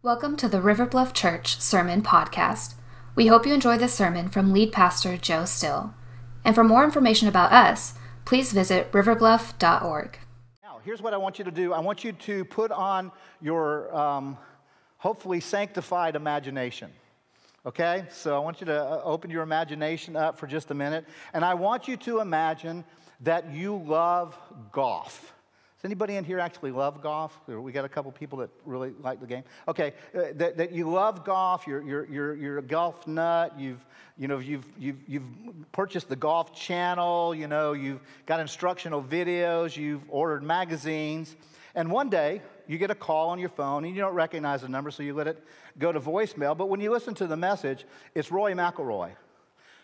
Welcome to the River Bluff Church Sermon Podcast. We hope you enjoy this sermon from lead pastor Joe Still. And for more information about us, please visit riverbluff.org. Now, here's what I want you to do I want you to put on your um, hopefully sanctified imagination. Okay? So I want you to uh, open your imagination up for just a minute. And I want you to imagine that you love golf. Does anybody in here actually love golf? We got a couple people that really like the game. Okay, uh, that, that you love golf. You're, you're, you're, you're a golf nut. You've, you know, you've, you've, you've purchased the golf channel. You know, you've got instructional videos. You've ordered magazines. And one day, you get a call on your phone and you don't recognize the number, so you let it go to voicemail. But when you listen to the message, it's Roy McIlroy,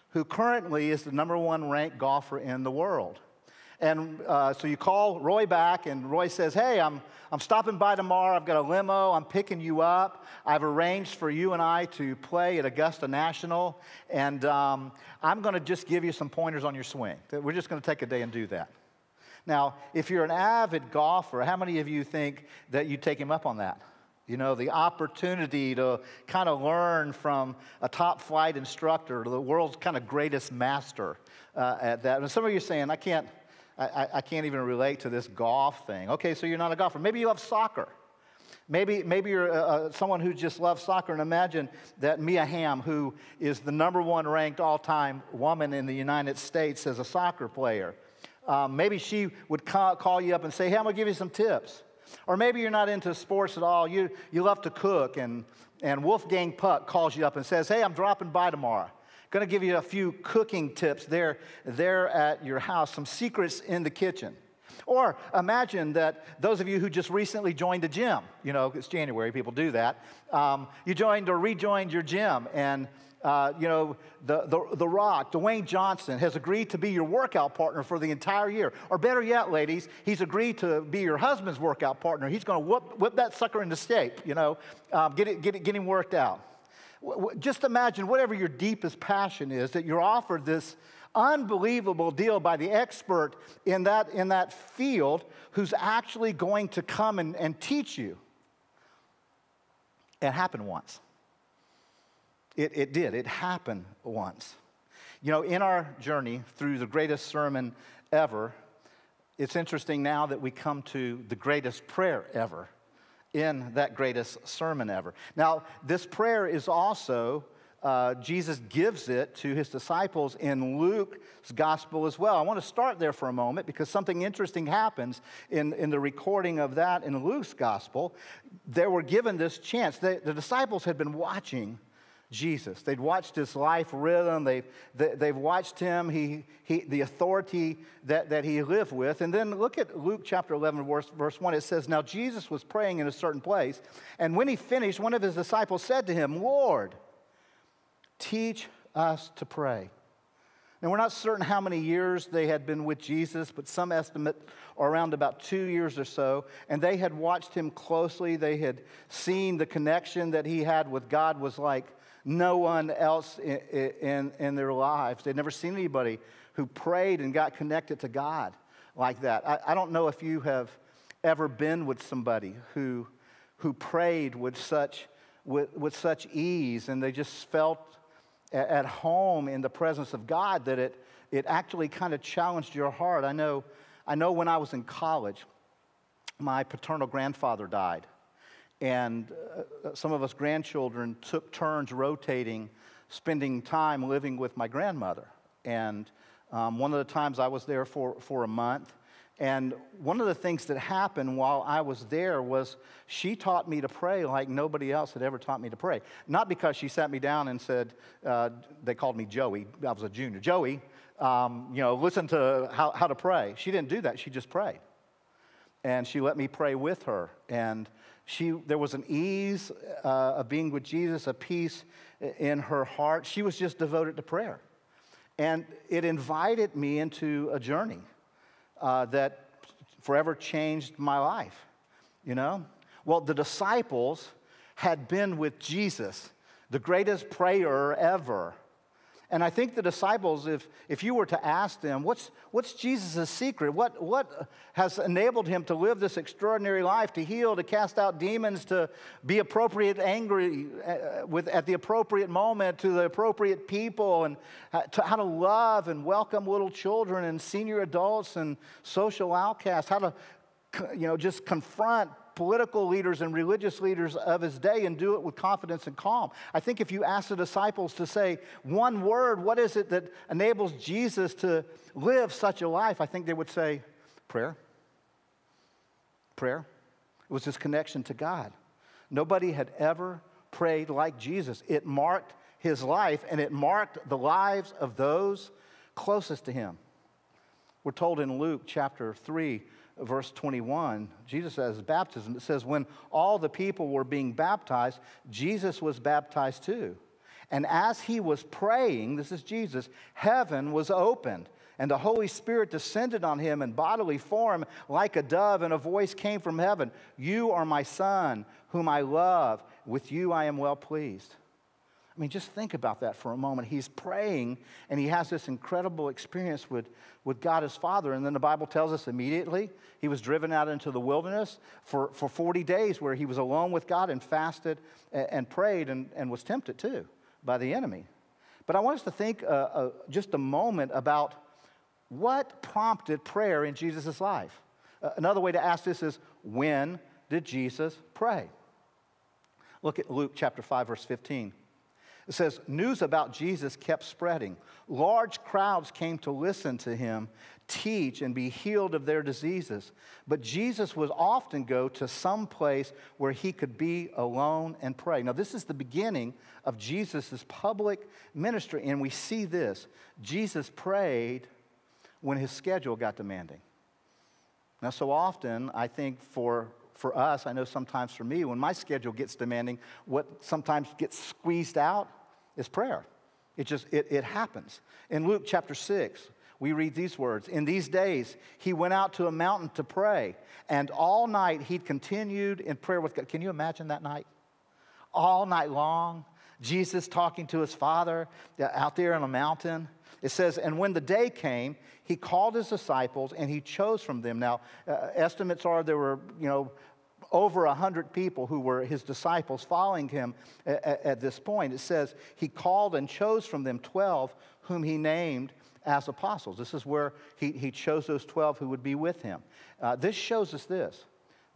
who currently is the number one ranked golfer in the world. And uh, so you call Roy back, and Roy says, Hey, I'm, I'm stopping by tomorrow. I've got a limo. I'm picking you up. I've arranged for you and I to play at Augusta National, and um, I'm going to just give you some pointers on your swing. We're just going to take a day and do that. Now, if you're an avid golfer, how many of you think that you'd take him up on that? You know, the opportunity to kind of learn from a top flight instructor, the world's kind of greatest master uh, at that. And some of you are saying, I can't. I, I can't even relate to this golf thing. Okay, so you're not a golfer. Maybe you love soccer. Maybe, maybe you're uh, uh, someone who just loves soccer, and imagine that Mia Hamm, who is the number one ranked all time woman in the United States as a soccer player, um, maybe she would call, call you up and say, Hey, I'm gonna give you some tips. Or maybe you're not into sports at all, you, you love to cook, and, and Wolfgang Puck calls you up and says, Hey, I'm dropping by tomorrow. Going to give you a few cooking tips there, there at your house, some secrets in the kitchen. Or imagine that those of you who just recently joined a gym, you know, it's January, people do that. Um, you joined or rejoined your gym, and uh, you know, the, the, the Rock, Dwayne Johnson, has agreed to be your workout partner for the entire year. Or better yet, ladies, he's agreed to be your husband's workout partner. He's going to whip, whip that sucker into shape, you know, um, get, it, get, it, get him worked out. Just imagine whatever your deepest passion is, that you're offered this unbelievable deal by the expert in that, in that field who's actually going to come and, and teach you. It happened once. It, it did. It happened once. You know, in our journey through the greatest sermon ever, it's interesting now that we come to the greatest prayer ever in that greatest sermon ever. Now, this prayer is also, uh, Jesus gives it to his disciples in Luke's gospel as well. I want to start there for a moment because something interesting happens in, in the recording of that in Luke's gospel. They were given this chance. They, the disciples had been watching Jesus. They'd watched his life rhythm, they've, they, have watched him, he, he, the authority that, that he lived with. And then look at Luke chapter 11, verse, verse 1. It says, Now Jesus was praying in a certain place, and when he finished, one of his disciples said to him, Lord, teach us to pray. And we're not certain how many years they had been with Jesus, but some estimate are around about two years or so. And they had watched him closely. They had seen the connection that he had with God was like no one else in, in, in their lives. They'd never seen anybody who prayed and got connected to God like that. I, I don't know if you have ever been with somebody who, who prayed with such, with, with such ease and they just felt at, at home in the presence of God that it, it actually kind of challenged your heart. I know, I know when I was in college, my paternal grandfather died. And uh, some of us grandchildren took turns rotating, spending time living with my grandmother. And um, one of the times I was there for, for a month. And one of the things that happened while I was there was she taught me to pray like nobody else had ever taught me to pray. Not because she sat me down and said, uh, they called me Joey, I was a junior. Joey, um, you know, listen to how, how to pray. She didn't do that, she just prayed. And she let me pray with her. And she, there was an ease uh, of being with Jesus, a peace in her heart. She was just devoted to prayer. And it invited me into a journey uh, that forever changed my life, you know? Well, the disciples had been with Jesus, the greatest prayer ever. And I think the disciples, if, if you were to ask them, what's, what's Jesus' secret? What, what has enabled him to live this extraordinary life, to heal, to cast out demons, to be appropriate angry uh, with, at the appropriate moment to the appropriate people, and to, how to love and welcome little children and senior adults and social outcasts, how to you know, just confront political leaders and religious leaders of his day and do it with confidence and calm. I think if you ask the disciples to say one word, what is it that enables Jesus to live such a life? I think they would say prayer. Prayer. It was his connection to God. Nobody had ever prayed like Jesus. It marked his life and it marked the lives of those closest to him. We're told in Luke chapter 3 verse 21, Jesus says baptism. It says, when all the people were being baptized, Jesus was baptized too. And as he was praying, this is Jesus, heaven was opened, and the Holy Spirit descended on him in bodily form like a dove, and a voice came from heaven You are my son, whom I love. With you I am well pleased. I mean, just think about that for a moment. He's praying and he has this incredible experience with, with God his Father. And then the Bible tells us immediately he was driven out into the wilderness for, for 40 days where he was alone with God and fasted and, and prayed and, and was tempted too by the enemy. But I want us to think uh, uh, just a moment about what prompted prayer in Jesus' life. Uh, another way to ask this is when did Jesus pray? Look at Luke chapter 5, verse 15. It says, news about Jesus kept spreading. Large crowds came to listen to him teach and be healed of their diseases. But Jesus would often go to some place where he could be alone and pray. Now, this is the beginning of Jesus' public ministry, and we see this. Jesus prayed when his schedule got demanding. Now, so often, I think for for us, I know sometimes for me, when my schedule gets demanding, what sometimes gets squeezed out is prayer. It just, it, it happens. In Luke chapter 6, we read these words In these days, he went out to a mountain to pray, and all night he'd continued in prayer with God. Can you imagine that night? All night long, Jesus talking to his Father out there on a mountain. It says, and when the day came, he called his disciples and he chose from them. Now, uh, estimates are there were, you know, over a hundred people who were his disciples following him at, at, this point. It says he called and chose from them 12 whom he named as apostles. This is where he, he chose those 12 who would be with him. Uh, this shows us this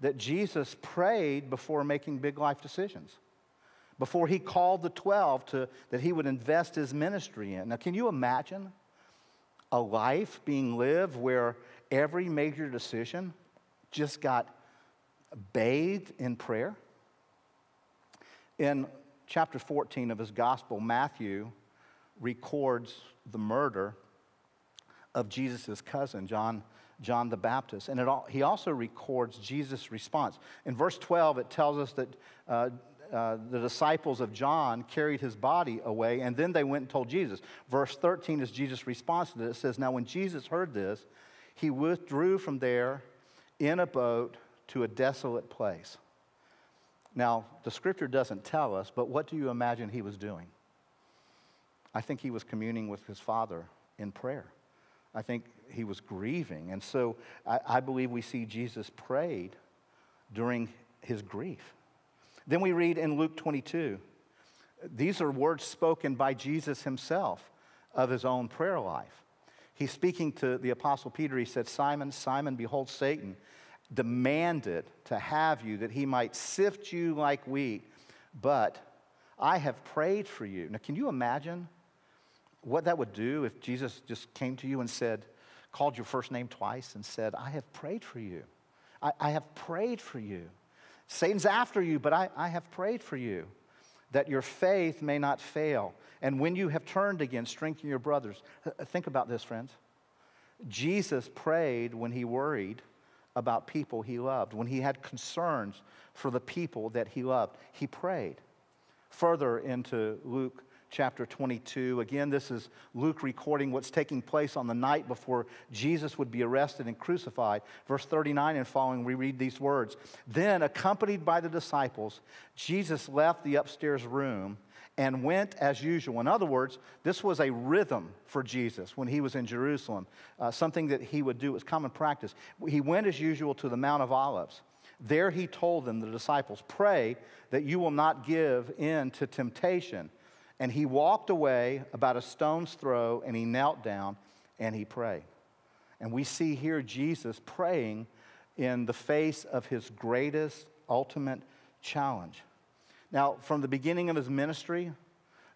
that Jesus prayed before making big life decisions before he called the 12 to, that he would invest his ministry in. Now, can you imagine a life being lived where every major decision just got bathed in prayer? In chapter 14 of his gospel, Matthew records the murder of Jesus' cousin, John, John the Baptist. And all, he also records Jesus' response. In verse 12, it tells us that uh, uh, the disciples of John carried his body away, and then they went and told Jesus. Verse 13 is Jesus' response to this. It says, Now, when Jesus heard this, he withdrew from there in a boat to a desolate place. Now, the scripture doesn't tell us, but what do you imagine he was doing? I think he was communing with his father in prayer. I think he was grieving. And so I, I believe we see Jesus prayed during his grief. Then we read in Luke 22, these are words spoken by Jesus himself of his own prayer life. He's speaking to the Apostle Peter. He said, Simon, Simon, behold, Satan demanded to have you that he might sift you like wheat, but I have prayed for you. Now, can you imagine what that would do if Jesus just came to you and said, called your first name twice and said, I have prayed for you? I, I have prayed for you. Satan's after you, but I, I have prayed for you that your faith may not fail. And when you have turned again, strengthen your brothers. Uh, think about this, friends. Jesus prayed when he worried about people he loved, when he had concerns for the people that he loved. He prayed. Further into Luke chapter 22. Again, this is Luke recording what's taking place on the night before Jesus would be arrested and crucified. Verse 39 and following, we read these words Then, accompanied by the disciples, Jesus left the upstairs room and went as usual. In other words, this was a rhythm for Jesus when he was in Jerusalem, uh, something that he would do. It was common practice. He went as usual to the Mount of Olives. There he told them, the disciples, Pray that you will not give in to temptation. And he walked away about a stone's throw and he knelt down and he prayed. And we see here Jesus praying in the face of his greatest ultimate challenge. Now, from the beginning of his ministry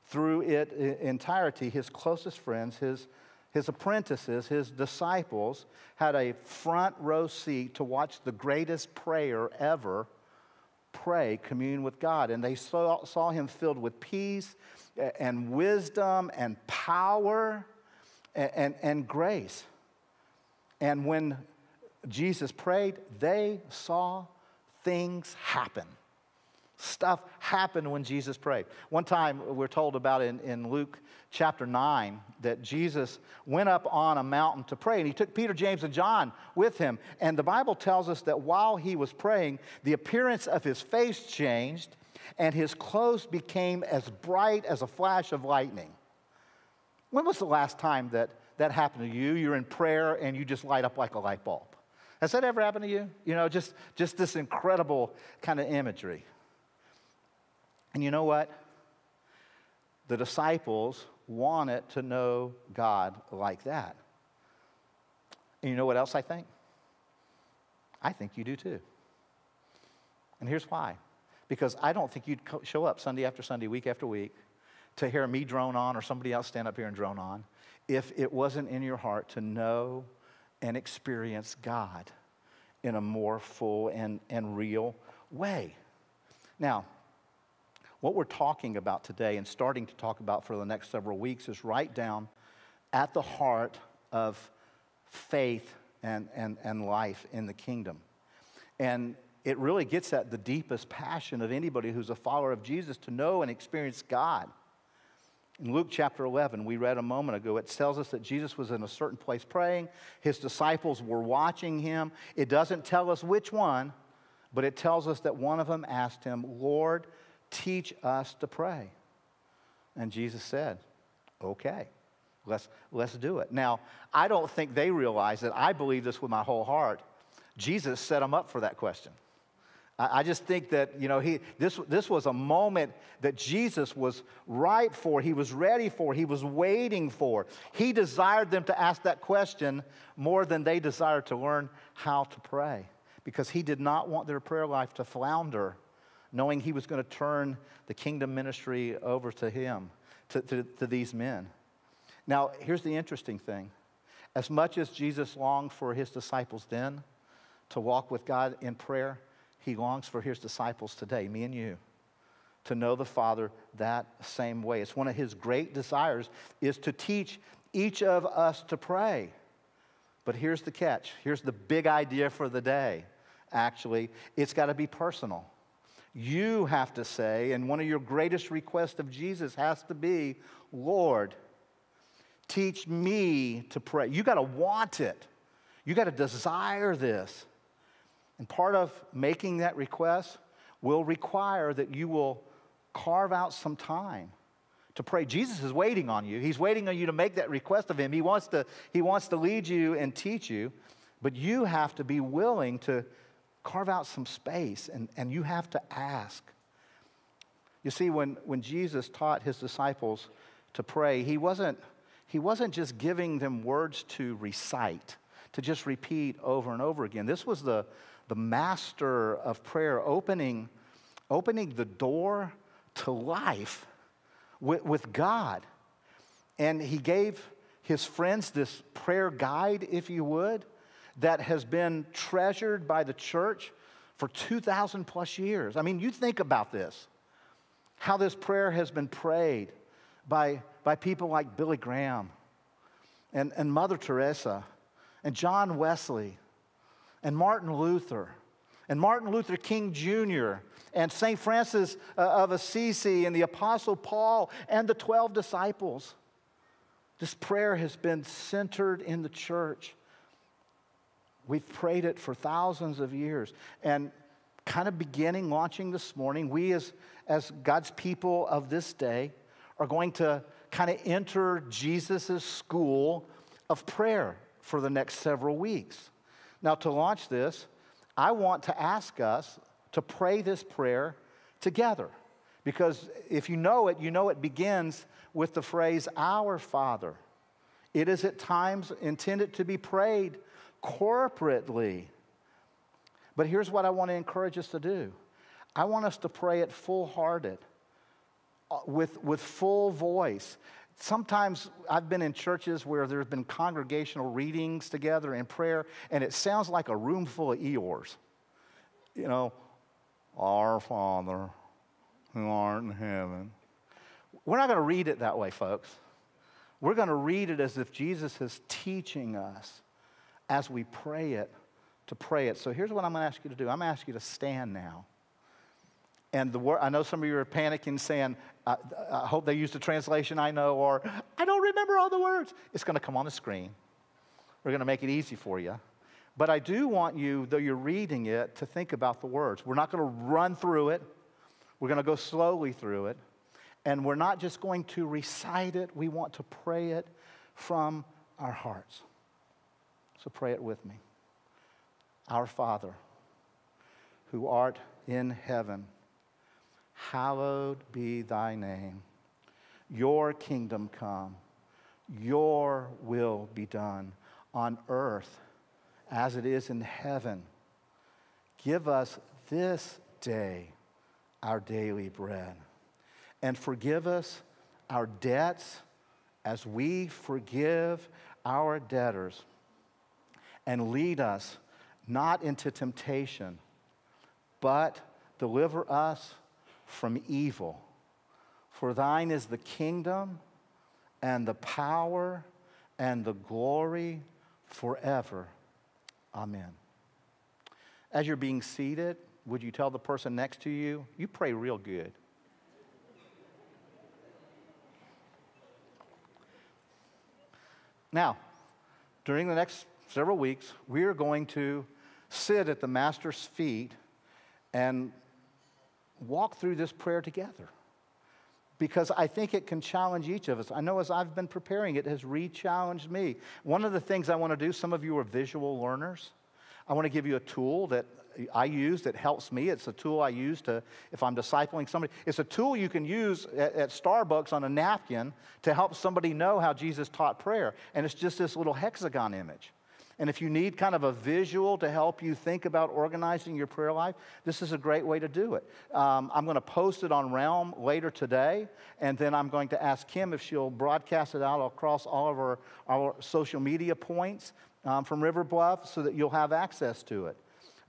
through it entirety, his closest friends, his, his apprentices, his disciples had a front row seat to watch the greatest prayer ever pray, commune with God. And they saw, saw him filled with peace and wisdom and power and, and, and grace. And when Jesus prayed, they saw things happen. Stuff happened when Jesus prayed. One time, we're told about in, in Luke chapter 9 that Jesus went up on a mountain to pray, and he took Peter, James, and John with him. And the Bible tells us that while he was praying, the appearance of his face changed, and his clothes became as bright as a flash of lightning. When was the last time that that happened to you? You're in prayer and you just light up like a light bulb. Has that ever happened to you? You know, just, just this incredible kind of imagery. And you know what? The disciples wanted to know God like that. And you know what else I think? I think you do too. And here's why. Because I don't think you'd show up Sunday after Sunday, week after week, to hear me drone on or somebody else stand up here and drone on if it wasn't in your heart to know and experience God in a more full and, and real way. Now, what we're talking about today and starting to talk about for the next several weeks is right down at the heart of faith and, and, and life in the kingdom. And it really gets at the deepest passion of anybody who's a follower of Jesus to know and experience God. In Luke chapter 11, we read a moment ago, it tells us that Jesus was in a certain place praying. His disciples were watching him. It doesn't tell us which one, but it tells us that one of them asked him, Lord, teach us to pray. And Jesus said, okay, let's, let's do it. Now, I don't think they realize that I believe this with my whole heart. Jesus set them up for that question. I just think that, you know, he, this, this was a moment that Jesus was ripe for, he was ready for, he was waiting for. He desired them to ask that question more than they desired to learn how to pray because he did not want their prayer life to flounder knowing he was going to turn the kingdom ministry over to him, to, to, to these men. Now, here's the interesting thing. As much as Jesus longed for his disciples then to walk with God in prayer, he longs for his disciples today, me and you, to know the Father that same way. It's one of his great desires is to teach each of us to pray. But here's the catch. Here's the big idea for the day. Actually, it's got to be personal. You have to say, and one of your greatest requests of Jesus has to be, Lord, teach me to pray. You got to want it, you got to desire this. And part of making that request will require that you will carve out some time to pray. Jesus is waiting on you. He's waiting on you to make that request of him. He wants to, he wants to lead you and teach you, but you have to be willing to carve out some space and, and you have to ask. You see, when, when Jesus taught his disciples to pray, he wasn't, he wasn't just giving them words to recite, to just repeat over and over again. This was the, the master of prayer opening, opening the door to life with, with God. And he gave his friends this prayer guide, if you would, that has been treasured by the church for 2,000 plus years. I mean, you think about this how this prayer has been prayed by, by people like Billy Graham and, and Mother Teresa and John Wesley and Martin Luther and Martin Luther King Jr. and St. Francis uh, of Assisi and the Apostle Paul and the 12 disciples. This prayer has been centered in the church. We've prayed it for thousands of years. And kind of beginning, launching this morning, we as, as God's people of this day are going to kind of enter Jesus' school of prayer for the next several weeks. Now, to launch this, I want to ask us to pray this prayer together. Because if you know it, you know it begins with the phrase, Our Father. It is at times intended to be prayed corporately. But here's what I want to encourage us to do I want us to pray it full hearted, uh, with, with full voice. Sometimes I've been in churches where there's been congregational readings together in prayer, and it sounds like a room full of Eeyores. You know, our Father who art in heaven. We're not going to read it that way, folks. We're going to read it as if Jesus is teaching us as we pray it to pray it. So here's what I'm going to ask you to do I'm going to ask you to stand now. And the word, I know some of you are panicking saying, I, I hope they use the translation I know, or I don't remember all the words. It's going to come on the screen. We're going to make it easy for you. But I do want you, though you're reading it, to think about the words. We're not going to run through it, we're going to go slowly through it. And we're not just going to recite it, we want to pray it from our hearts. So pray it with me. Our Father, who art in heaven, hallowed be thy name. Your kingdom come, your will be done on earth as it is in heaven. Give us this day our daily bread and forgive us our debts as we forgive our debtors. And lead us not into temptation, but deliver us from evil. For thine is the kingdom and the power and the glory forever. Amen. As you're being seated, would you tell the person next to you, you pray real good? Now, during the next several weeks, we are going to sit at the Master's feet and walk through this prayer together. Because I think it can challenge each of us. I know as I've been preparing, it has re challenged me. One of the things I want to do, some of you are visual learners. I want to give you a tool that I use that helps me. It's a tool I use to, if I'm discipling somebody, it's a tool you can use at, at, Starbucks on a napkin to help somebody know how Jesus taught prayer. And it's just this little hexagon image. And if you need kind of a visual to help you think about organizing your prayer life, this is a great way to do it. Um, I'm going to post it on Realm later today, and then I'm going to ask Kim if she'll broadcast it out across all of our, our social media points um, from River Bluff so that you'll have access to it.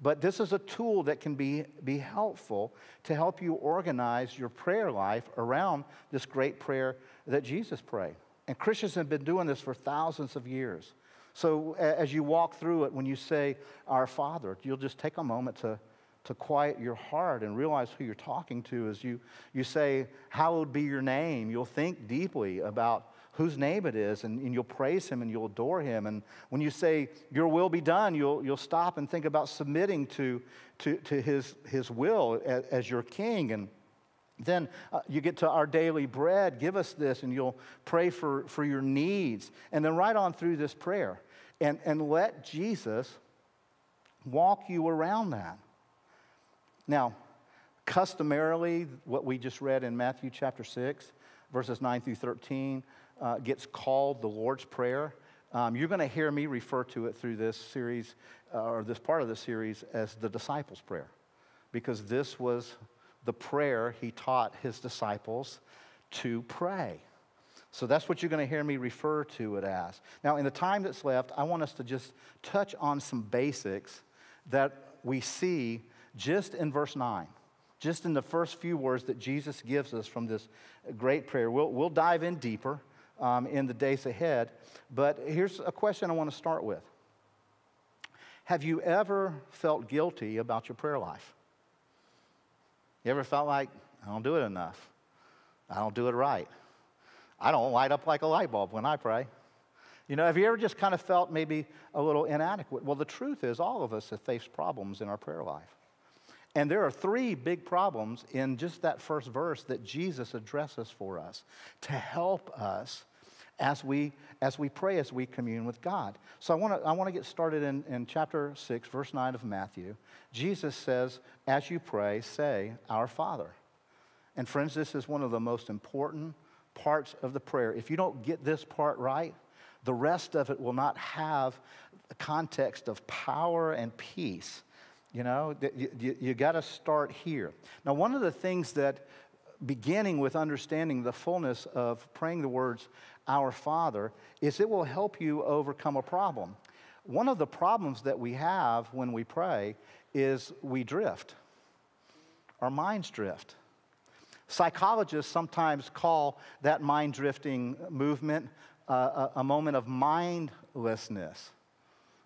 But this is a tool that can be, be helpful to help you organize your prayer life around this great prayer that Jesus prayed. And Christians have been doing this for thousands of years. So as you walk through it, when you say, Our Father, you'll just take a moment to, to quiet your heart and realize who you're talking to as you, you say, Hallowed be your name. You'll think deeply about whose name it is, and, and, you'll praise him and you'll adore him. And when you say, Your will be done, you'll, you'll stop and think about submitting to, to, to his, his will as, as your king. And then uh, you get to our daily bread, give us this, and you'll pray for, for your needs. And then right on through this prayer. And, and let Jesus walk you around that. Now, customarily, what we just read in Matthew chapter 6, verses 9 through 13, uh, gets called the Lord's Prayer. Um, you're going to hear me refer to it through this series, uh, or this part of the series, as the disciples' prayer, because this was the prayer he taught his disciples to pray. So that's what you're going to hear me refer to it as. Now, in the time that's left, I want us to just touch on some basics that we see just in verse 9 just in the first few words that Jesus gives us from this great prayer. We'll, we'll dive in deeper um, in the days ahead. But here's a question I want to start with Have you ever felt guilty about your prayer life? You ever felt like, I don't do it enough? I don't do it right. I don't light up like a light bulb when I pray. You know, have you ever just kind of felt maybe a little inadequate? Well, the truth is, all of us have faced problems in our prayer life. And there are three big problems in just that first verse that Jesus addresses for us to help us as we, as we pray, as we commune with God. So I want to I wanna get started in, in chapter 6, verse 9 of Matthew. Jesus says, As you pray, say, Our Father. And friends, this is one of the most important parts of the prayer. If you don't get this part right, the rest of it will not have the context of power and peace. You know, you, you, you got to start here. Now, one of the things that, beginning with understanding the fullness of praying the words, Our Father, is it will help you overcome a problem. One of the problems that we have when we pray is we drift, our minds drift. Psychologists sometimes call that mind drifting movement uh, a, a moment of mindlessness.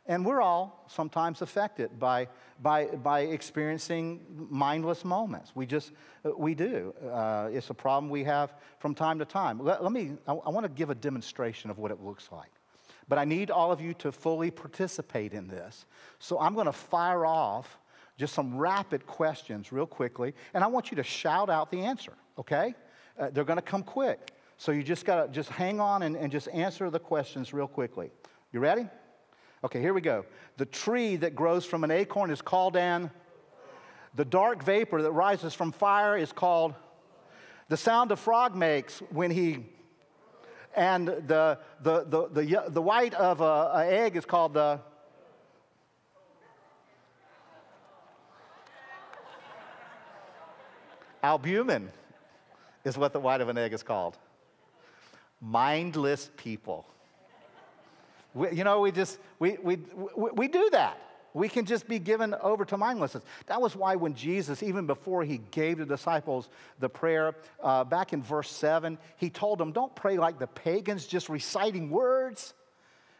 And we're all sometimes affected by, by, by experiencing mindless moments. We just, uh, we do. Uh, it's a problem we have from time to time. Let, let me, I, I want to give a demonstration of what it looks like. But I need all of you to fully participate in this. So I'm going to fire off just some rapid questions real quickly, and I want you to shout out the answer, okay? Uh, they're going to come quick. So you just got to just hang on and, and just answer the questions real quickly. You ready? Okay, here we go. The tree that grows from an acorn is called an. The dark vapor that rises from fire is called. The sound a frog makes when he. And the, the, the, the, the white of an egg is called the. Albumin is what the white of an egg is called. Mindless people. We, you know, we just, we, we, we, we do that. We can just be given over to mindlessness. That was why when Jesus, even before he gave the disciples the prayer, uh, back in verse 7, he told them, Don't pray like the pagans, just reciting words.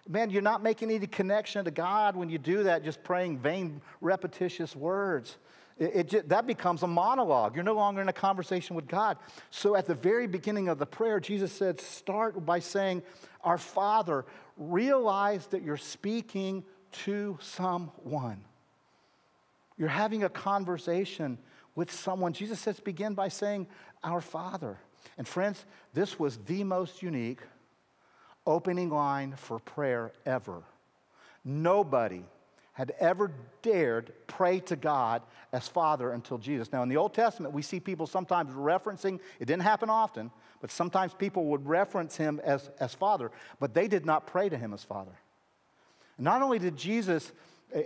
Man, you're not making any connection to God when you do that, just praying vain, repetitious words. It, it just, that becomes a monologue. You're no longer in a conversation with God. So at the very beginning of the prayer, Jesus said, start by saying, Our Father, realize that you're speaking to someone. You're having a conversation with someone. Jesus says, begin by saying, Our Father. And friends, this was the most unique opening line for prayer ever. Nobody had ever dared pray to God as Father until Jesus. Now, in the Old Testament, we see people sometimes referencing, it didn't happen often, but sometimes people would reference him as, as Father, but they did not pray to him as Father. Not only did Jesus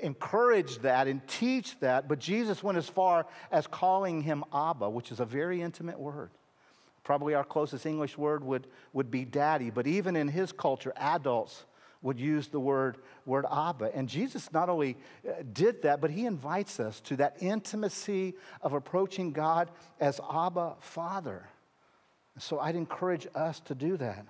encourage that and teach that, but Jesus went as far as calling him Abba, which is a very intimate word. Probably our closest English word would, would be daddy, but even in his culture, adults would use the word, word Abba. And Jesus not only uh, did that, but he invites us to that intimacy of approaching God as Abba Father. So I'd encourage us to do that.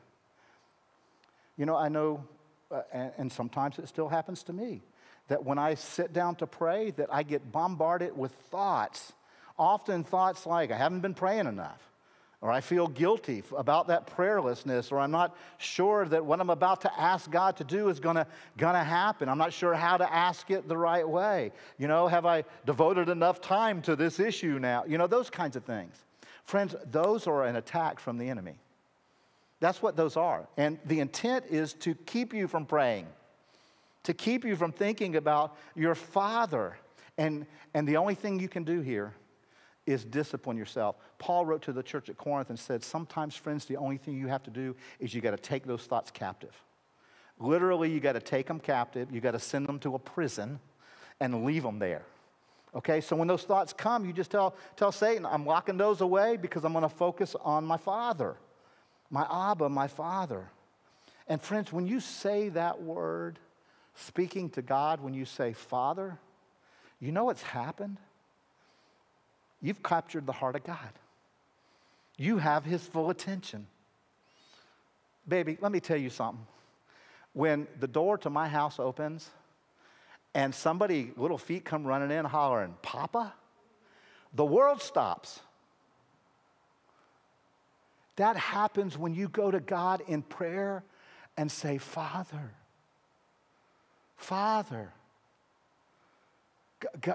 You know, I know, uh, and, and sometimes it still happens to me, that when I sit down to pray, that I get bombarded with thoughts. Often thoughts like, I haven't been praying enough or I feel guilty about that prayerlessness, or I'm not sure that what I'm about to ask God to do is gonna, gonna happen. I'm not sure how to ask it the right way. You know, have I devoted enough time to this issue now? You know, those kinds of things. Friends, those are an attack from the enemy. That's what those are. And the intent is to keep you from praying, to keep you from thinking about your Father. And, and the only thing you can do here is discipline yourself. Paul wrote to the church at Corinth and said, Sometimes, friends, the only thing you have to do is you got to take those thoughts captive. Literally, you got to take them captive, you got to send them to a prison and leave them there. Okay, so when those thoughts come, you just tell, tell Satan, I'm locking those away because I'm going to focus on my Father, my Abba, my Father. And friends, when you say that word, speaking to God, when you say Father, you know what's happened? You've captured the heart of God. You have his full attention. Baby, let me tell you something. When the door to my house opens and somebody, little feet come running in hollering, Papa, the world stops. That happens when you go to God in prayer and say, Father, Father.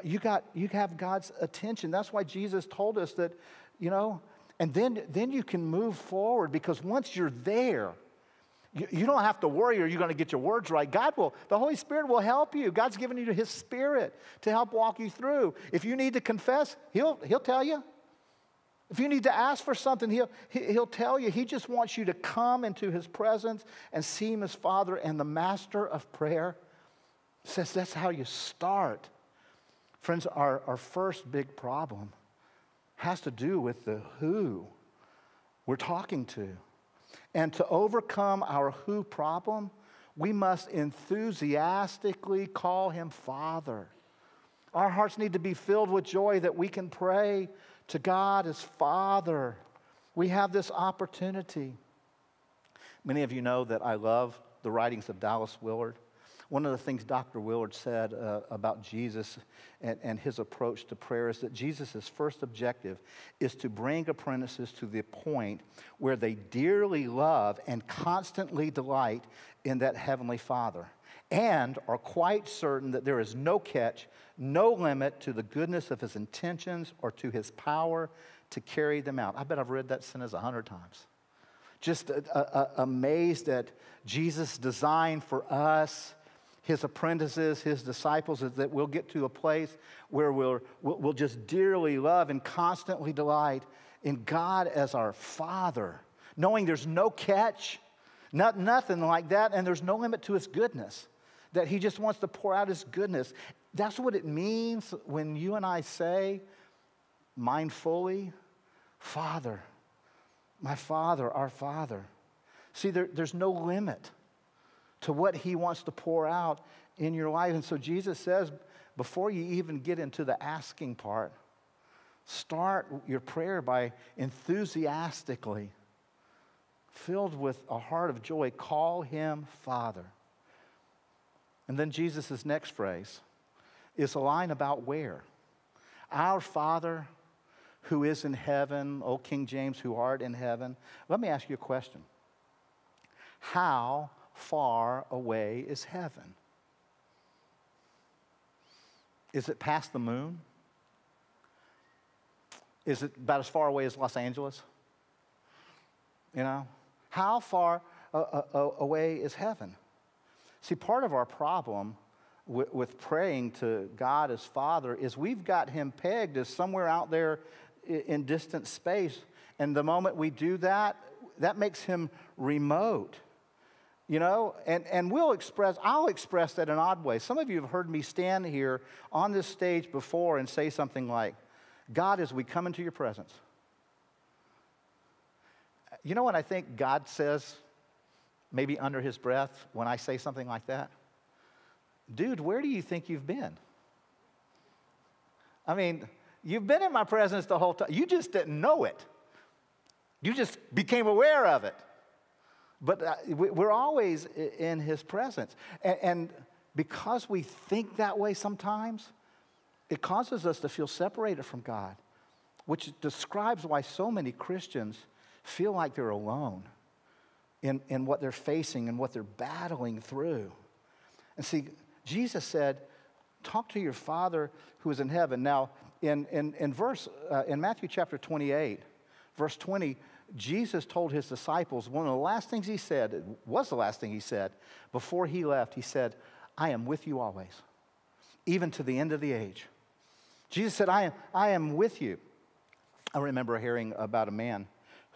You, got, you have God's attention. That's why Jesus told us that, you know, and then, then you can move forward because once you're there, you, you don't have to worry or you're going to get your words right. God will, the Holy Spirit will help you. God's given you His Spirit to help walk you through. If you need to confess, He'll, he'll tell you. If you need to ask for something, he'll, he'll tell you. He just wants you to come into his presence and see him as Father. And the master of prayer says that's how you start. Friends, our, our first big problem has to do with the who we're talking to. And to overcome our who problem, we must enthusiastically call him Father. Our hearts need to be filled with joy that we can pray to God as Father. We have this opportunity. Many of you know that I love the writings of Dallas Willard. One of the things Dr. Willard said uh, about Jesus and, and his approach to prayer is that Jesus' first objective is to bring apprentices to the point where they dearly love and constantly delight in that Heavenly Father and are quite certain that there is no catch, no limit to the goodness of his intentions or to his power to carry them out. I bet I've read that sentence a hundred times. Just uh, uh, amazed at Jesus' design for us his apprentices, his disciples, is that we'll get to a place where we'll, we'll just dearly love and constantly delight in God as our Father, knowing there's no catch, not, nothing like that, and there's no limit to his goodness, that he just wants to pour out his goodness. That's what it means when you and I say, mindfully, Father, my Father, our Father. See, there, there's no limit to what He wants to pour out in your life. And so Jesus says, before you even get into the asking part, start your prayer by enthusiastically, filled with a heart of joy, call Him Father. And then Jesus' next phrase is a line about where. Our Father who is in heaven, O King James, who art in heaven. Let me ask you a question. How far away is heaven? Is it past the moon? Is it about as far away as Los Angeles? You know? How far uh, uh, uh away is heaven? See, part of our problem with, praying to God as Father is we've got Him pegged as somewhere out there in distant space. And the moment we do that, that makes Him remote. You know, and, and we'll express, I'll express that in an odd ways. Some of you have heard me stand here on this stage before and say something like, God, as we come into your presence. You know what I think God says, maybe under his breath, when I say something like that? Dude, where do you think you've been? I mean, you've been in my presence the whole time. You just didn't know it, you just became aware of it. But uh, we're always in his presence. And because we think that way sometimes, it causes us to feel separated from God, which describes why so many Christians feel like they're alone in, in what they're facing and what they're battling through. And see, Jesus said, Talk to your Father who is in heaven. Now, in, in, in verse, uh, in Matthew chapter 28, verse 20, Jesus told his disciples, one of the last things he said, was the last thing he said, before he left, he said, I am with you always, even to the end of the age. Jesus said, I am, I am with you. I remember hearing about a man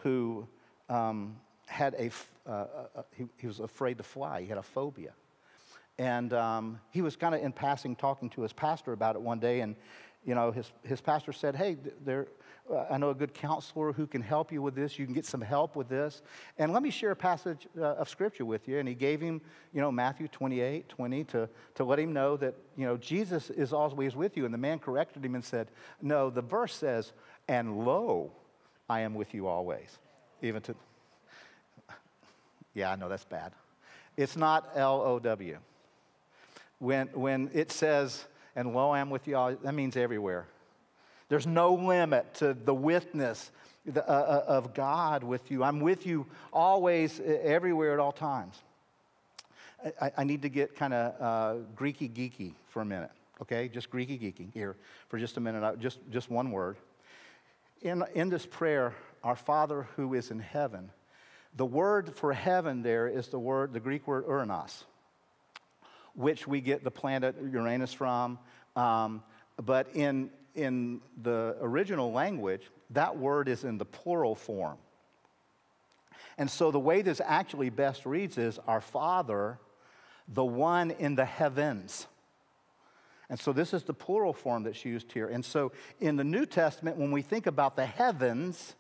who um, had a, uh, uh, uh, he, he, was afraid to fly, he had a phobia. And um, he was kind of in passing talking to his pastor about it one day, and you know, his, his pastor said, Hey, there, I know a good counselor who can help you with this. You can get some help with this. And let me share a passage uh, of scripture with you. And he gave him, you know, Matthew 28, 20 to, to let him know that, you know, Jesus is always with you. And the man corrected him and said, No, the verse says, And lo, I am with you always. Even to, yeah, I know that's bad. It's not L O W. When, when it says, And lo, I am with you all, that means everywhere. There's no limit to the witness uh, uh, of God with you. I'm with you always, everywhere, at all times. I, need to get kind of uh, Greeky geeky for a minute, okay? Just Greeky geeky here for just a minute, just, just one word. In, in this prayer, our Father who is in heaven, the word for heaven there is the word, the Greek word uranos, which we get the planet Uranus from. Um, but in, in the original language, that word is in the plural form. And so the way this actually best reads is our Father, the one in the heavens. And so this is the plural form that's used here. And so in the New Testament, when we think about the heavens,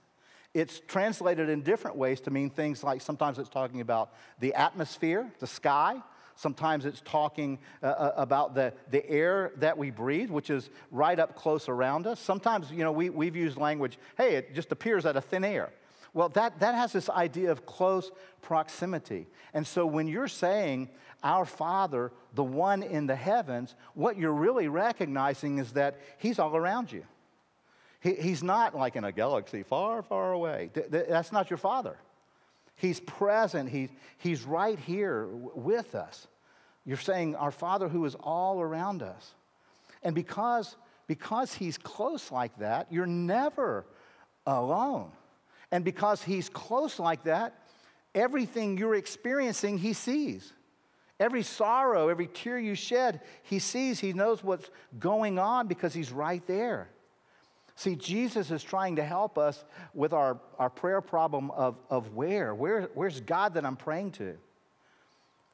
it's translated in different ways to mean things like sometimes it's talking about the atmosphere, the sky. Sometimes it's talking uh, uh, about the, the air that we breathe, which is right up close around us. Sometimes, you know, we, we've used language, hey, it just appears out of thin air. Well, that, that has this idea of close proximity. And so when you're saying, Our Father, the one in the heavens, what you're really recognizing is that He's all around you. He, he's not like in a galaxy far, far away. Th- th- that's not your Father. He's present, he, He's right here w- with us. You're saying, Our Father who is all around us. And because, because He's close like that, you're never alone. And because He's close like that, everything you're experiencing, He sees. Every sorrow, every tear you shed, He sees. He knows what's going on because He's right there. See, Jesus is trying to help us with our, our prayer problem of, of where? where? Where's God that I'm praying to?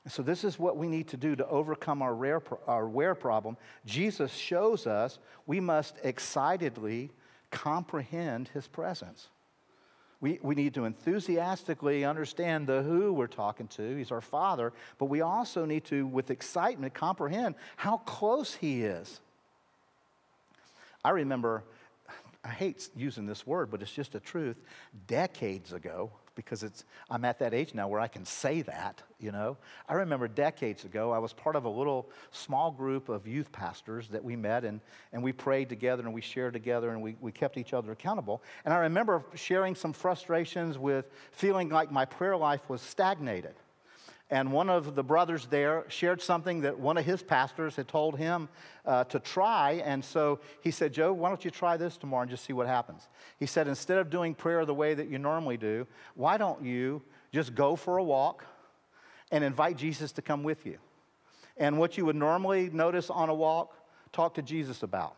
So, this is what we need to do to overcome our, rare, our where problem. Jesus shows us we must excitedly comprehend his presence. We, we need to enthusiastically understand the who we're talking to. He's our Father. But we also need to, with excitement, comprehend how close He is. I remember I hate using this word, but it's just a truth. Decades ago, because it's, I'm at that age now where I can say that, you know. I remember decades ago, I was part of a little small group of youth pastors that we met and, and we prayed together and we shared together and we, we kept each other accountable. And I remember sharing some frustrations with feeling like my prayer life was stagnated. And one of the brothers there shared something that one of his pastors had told him uh, to try. And so he said, Joe, why don't you try this tomorrow and just see what happens? He said, instead of doing prayer the way that you normally do, why don't you just go for a walk and invite Jesus to come with you? And what you would normally notice on a walk, talk to Jesus about.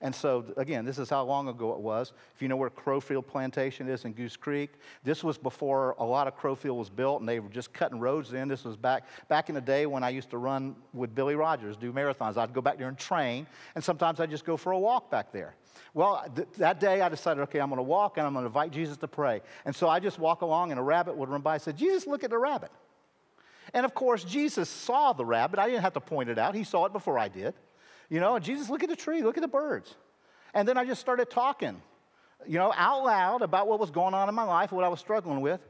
And so, again, this is how long ago it was. If you know where Crowfield Plantation is in Goose Creek, this was before a lot of Crowfield was built and they were just cutting roads in. This was back, back in the day when I used to run with Billy Rogers, do marathons. I'd go back there and train, and sometimes I'd just go for a walk back there. Well, th- that day I decided, okay, I'm going to walk and I'm going to invite Jesus to pray. And so I just walk along and a rabbit would run by. I said, Jesus, look at the rabbit. And of course, Jesus saw the rabbit. I didn't have to point it out, he saw it before I did. You know, Jesus, look at the tree, look at the birds. And then I just started talking, you know, out loud about what was going on in my life, what I was struggling with.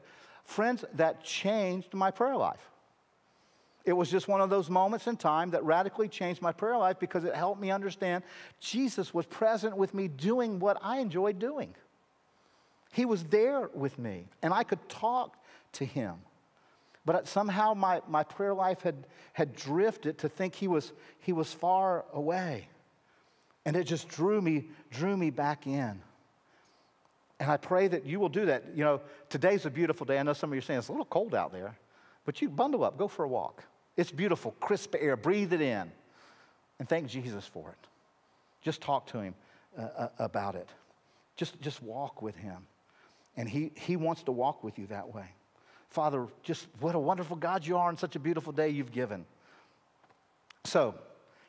Friends, that changed my prayer life. It was just one of those moments in time that radically changed my prayer life because it helped me understand Jesus was present with me doing what I enjoyed doing. He was there with me, and I could talk to him. But somehow my, my prayer life had, had drifted to think he was, he was far away. And it just drew me, drew me back in. And I pray that you will do that. You know, today's a beautiful day. I know some of you are saying it's a little cold out there, but you bundle up, go for a walk. It's beautiful, crisp air, breathe it in, and thank Jesus for it. Just talk to him uh, uh about it. Just, just walk with him. And he, he wants to walk with you that way. Father, just what a wonderful God you are and such a beautiful day you've given. So,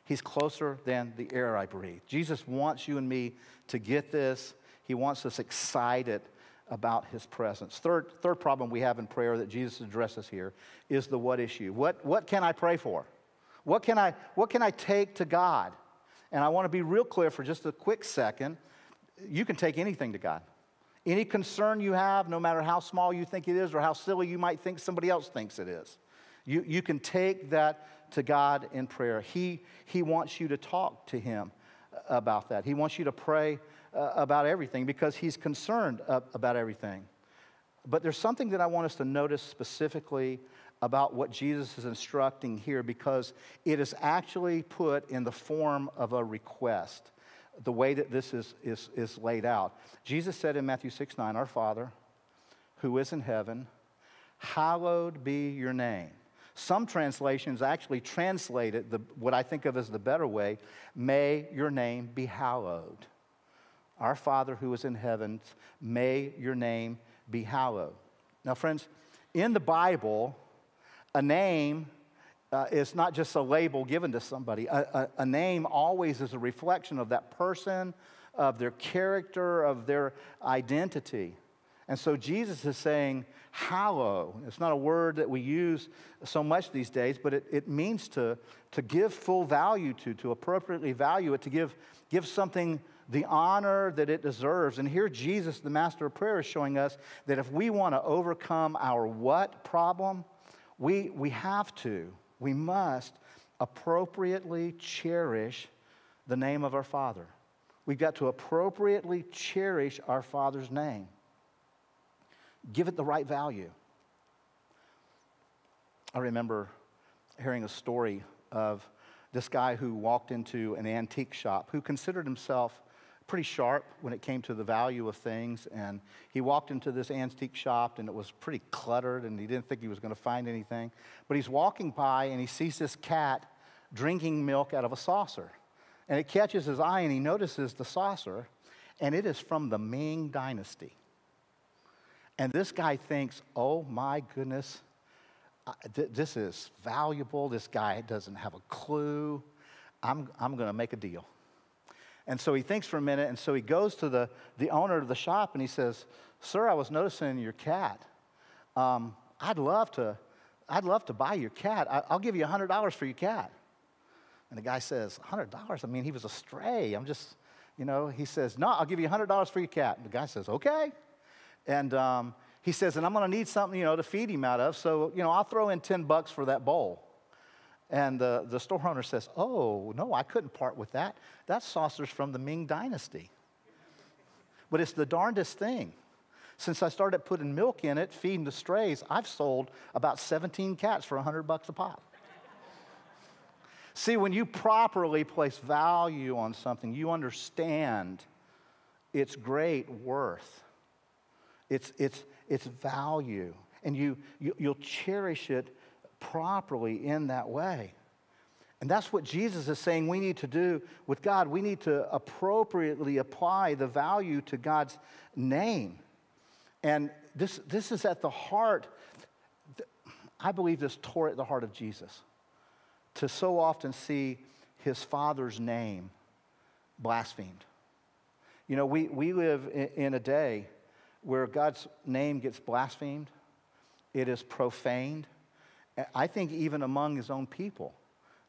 He's closer than the air I breathe. Jesus wants you and me to get this. He wants us excited about his presence. Third, third problem we have in prayer that Jesus addresses here is the what issue. What, what can I pray for? What can, I, what can I take to God? And I want to be real clear for just a quick second. You can take anything to God. Any concern you have, no matter how small you think it is or how silly you might think somebody else thinks it is, you, you can take that to God in prayer. He, he wants you to talk to Him about that. He wants you to pray uh, about everything because He's concerned uh, about everything. But there's something that I want us to notice specifically about what Jesus is instructing here because it is actually put in the form of a request, the way that this is, is, is laid out. Jesus said in Matthew 6 9, Our Father, who is in heaven, hallowed be your name. Some translations actually translate it, the, what I think of as the better way, may your name be hallowed. Our Father who is in heaven, may your name be hallowed. Now, friends, in the Bible, a name uh, is not just a label given to somebody. A, a, a, name always is a reflection of that person, of their character, of their identity. And so Jesus is saying, hallow. It's not a word that we use so much these days, but it, it means to, to give full value to, to appropriately value it, to give, give something the honor that it deserves. And here, Jesus, the master of prayer, is showing us that if we want to overcome our what problem, we, we have to, we must appropriately cherish the name of our Father. We've got to appropriately cherish our Father's name, give it the right value. I remember hearing a story of this guy who walked into an antique shop who considered himself pretty sharp when it came to the value of things. And he walked into this antique shop and it was pretty cluttered and he didn't think he was going to find anything. But he's walking by and he sees this cat drinking milk out of a saucer. And it catches his eye and he notices the saucer and it is from the Ming Dynasty. And this guy thinks, oh my goodness, this is valuable. This guy doesn't have a clue. I'm, I'm going to make a deal. And so he thinks for a minute, and so he goes to the, the owner of the shop and he says, Sir, I was noticing your cat. Um, I'd, love to, I'd love to buy your cat. I, will give you $100 for your cat. And the guy says, $100? I mean, he was a stray. I'm just, you know, he says, No, I'll give you $100 for your cat. And the guy says, Okay. And um, he says, And I'm going to need something, you know, to feed him out of. So, you know, I'll throw in 10 bucks for that bowl. And the, the store owner says, Oh, no, I couldn't part with that. That saucer's from the Ming Dynasty. But it's the darndest thing. Since I started putting milk in it, feeding the strays, I've sold about 17 cats for 100 bucks a pop. See, when you properly place value on something, you understand its great worth, its, its, its value, and you, you, you'll cherish it properly in that way. And that's what Jesus is saying we need to do with God. We need to appropriately apply the value to God's name. And this, this is at the heart, I believe this tore at the heart of Jesus to so often see his Father's name blasphemed. You know, we, we live in, in a day where God's name gets blasphemed, it is profaned, I think even among his own people,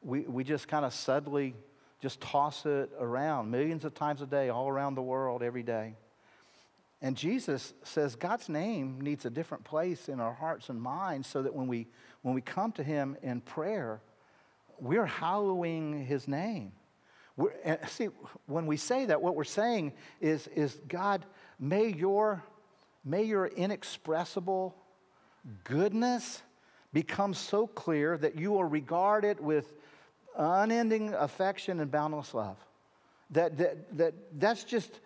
we, we just kind of subtly just toss it around millions of times a day, all around the world, every day. And Jesus says God's name needs a different place in our hearts and minds so that when we, when we come to him in prayer, we're hallowing his name. We're, see, when we say that, what we're saying is, is God, may your, may your inexpressible goodness becomes so clear that you will regard it with unending affection and boundless love. That, that, that that's just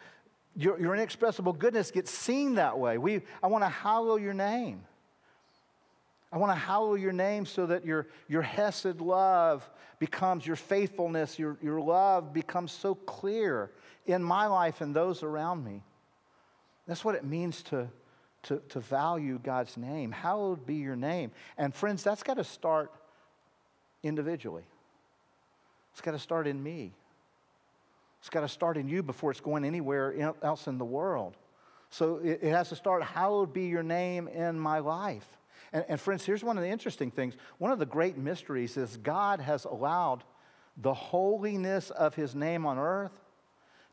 your, your inexpressible goodness gets seen that way. We, I want to hallow your name. I want to hallow your name so that your, your Hesed love becomes your faithfulness, your, your love becomes so clear in my life and those around me. That's what it means to, to, to value God's name. Hallowed be your name. And friends, that's got to start individually. It's got to start in me. It's got to start in you before it's going anywhere else in the world. So it, has to start, hallowed be your name in my life. And, and friends, here's one of the interesting things. One of the great mysteries is God has allowed the holiness of his name on earth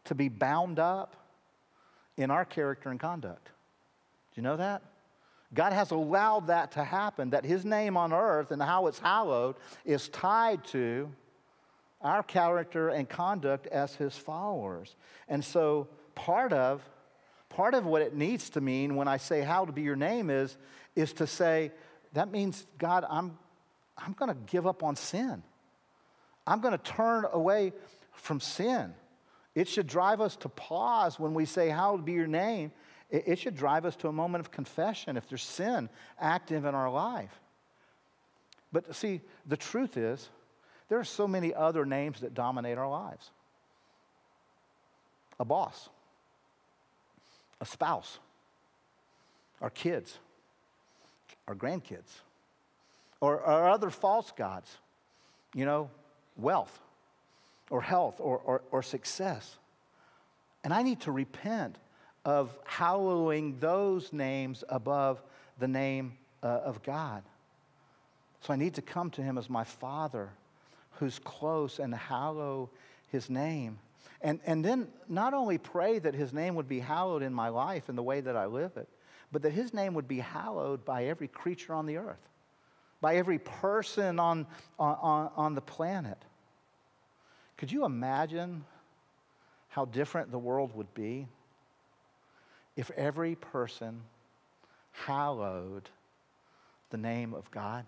to be bound up in our character and conduct you know that? God has allowed that to happen, that His name on earth and how it's hallowed is tied to our character and conduct as His followers. And so part of part of what it needs to mean when I say, how to be your name, is, is to say, that means, God, I'm, I'm going to give up on sin. I'm going to turn away from sin. It should drive us to pause when we say, how to be your name. It, it should drive us to a moment of confession if there's sin active in our life. But see, the truth is, there are so many other names that dominate our lives a boss, a spouse, our kids, our grandkids, or, or other false gods, you know, wealth or health or, or, or success. And I need to repent of hallowing those names above the name uh, of God. So I need to come to him as my Father who's close and hallow his name. And, and then not only pray that his name would be hallowed in my life and the way that I live it, but that his name would be hallowed by every creature on the earth, by every person on, on, on the planet. Could you imagine how different the world would be if every person hallowed the name of God?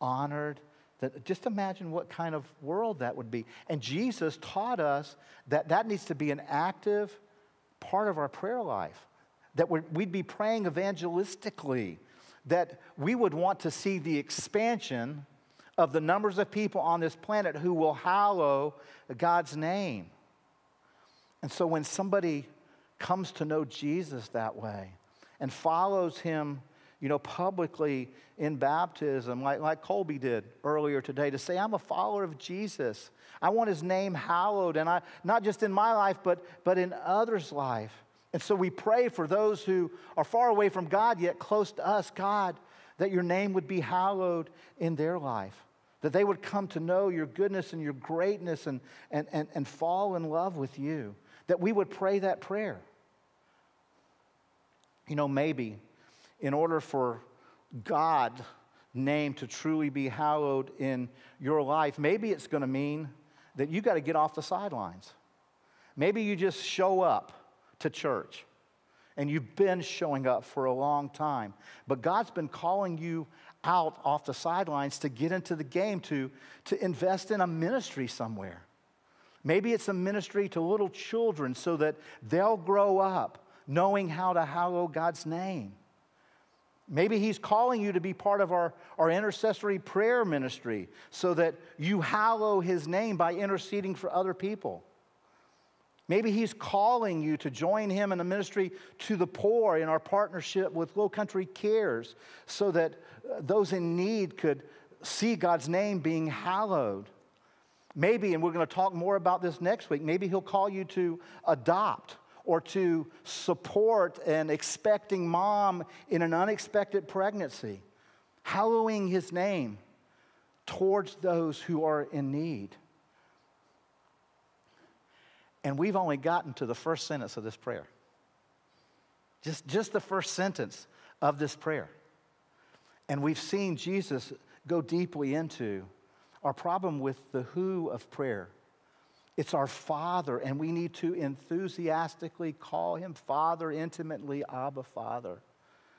Honored that just imagine what kind of world that would be. And Jesus taught us that that needs to be an active part of our prayer life, that we'd be praying evangelistically, that we would want to see the expansion of the numbers of people on this planet who will hallow God's name. And so when somebody comes to know Jesus that way and follows him you know, publicly in baptism, like, like Colby did earlier today, to say, I'm a follower of Jesus. I want his name hallowed, and I, not just in my life, but, but in others' life. And so we pray for those who are far away from God, yet close to us, God, that your name would be hallowed in their life, that they would come to know your goodness and your greatness and, and, and, and fall in love with you, that we would pray that prayer. You know, maybe in order for God name to truly be hallowed in your life, maybe it's going to mean that you got to get off the sidelines. Maybe you just show up to church and you've been showing up for a long time, but God's been calling you out off the sidelines to get into the game, to, to invest in a ministry somewhere. Maybe it's a ministry to little children so that they'll grow up knowing how to hallow God's name. Maybe He's calling you to be part of our, our intercessory prayer ministry so that you hallow His name by interceding for other people. Maybe He's calling you to join Him in a ministry to the poor in our partnership with Low Country Cares so that uh, those in need could see God's name being hallowed. Maybe, and we're going to talk more about this next week, maybe He'll call you to adopt or to support an expecting mom in an unexpected pregnancy, hallowing his name towards those who are in need. And we've only gotten to the first sentence of this prayer. Just, just the first sentence of this prayer. And we've seen Jesus go deeply into our problem with the who of prayer it's our Father, and we need to enthusiastically call Him Father, intimately, Abba, Father,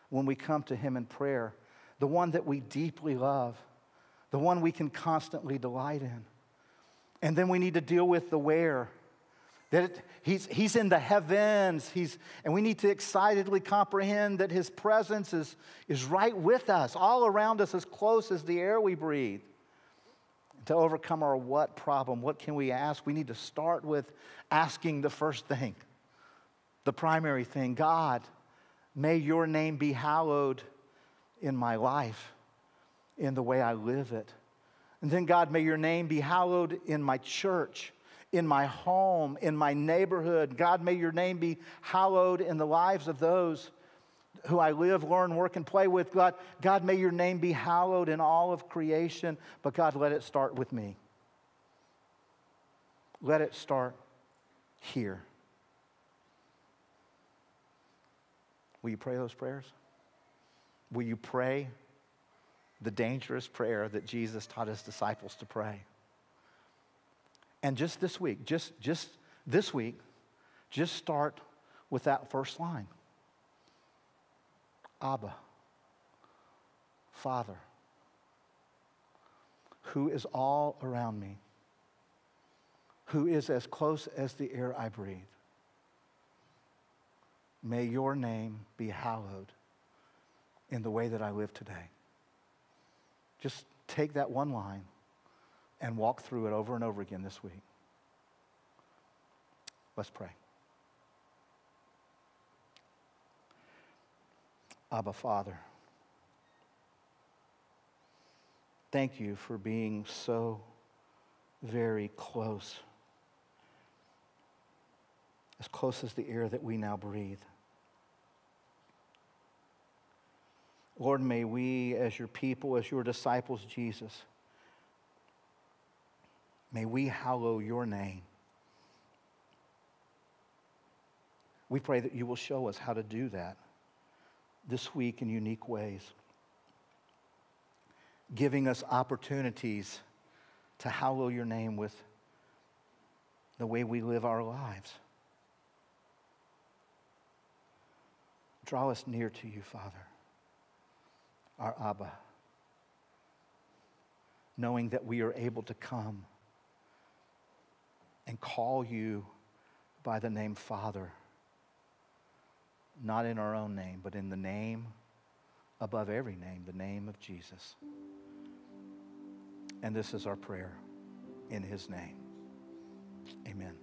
when we come to Him in prayer. The one that we deeply love, the one we can constantly delight in. And then we need to deal with the where. That it, he's, he's in the heavens, he's, and we need to excitedly comprehend that His presence is, is right with us, all around us, as close as the air we breathe to overcome our what problem, what can we ask? We need to start with asking the first thing, the primary thing God, may your name be hallowed in my life, in the way I live it. And then, God, may your name be hallowed in my church, in my home, in my neighborhood. God, may your name be hallowed in the lives of those who I live, learn, work, and play with. God, God, may your name be hallowed in all of creation, but God, let it start with me. Let it start here. Will you pray those prayers? Will you pray the dangerous prayer that Jesus taught his disciples to pray? And just this week, just, just this week, just start with that first line Abba, Father, who is all around me, who is as close as the air I breathe. May your name be hallowed in the way that I live today. Just take that one line and walk through it over and over again this week. Let's pray. Abba, Father, thank you for being so very close, as close as the air that we now breathe. Lord, may we, as your people, as your disciples, Jesus, may we hallow your name. We pray that you will show us how to do that this week in unique ways, giving us opportunities to hallow your name with the way we live our lives. Draw us near to you, Father, our Abba, knowing that we are able to come and call you by the name Father not in our own name, but in the name above every name, the name of Jesus. And this is our prayer in his name. Amen.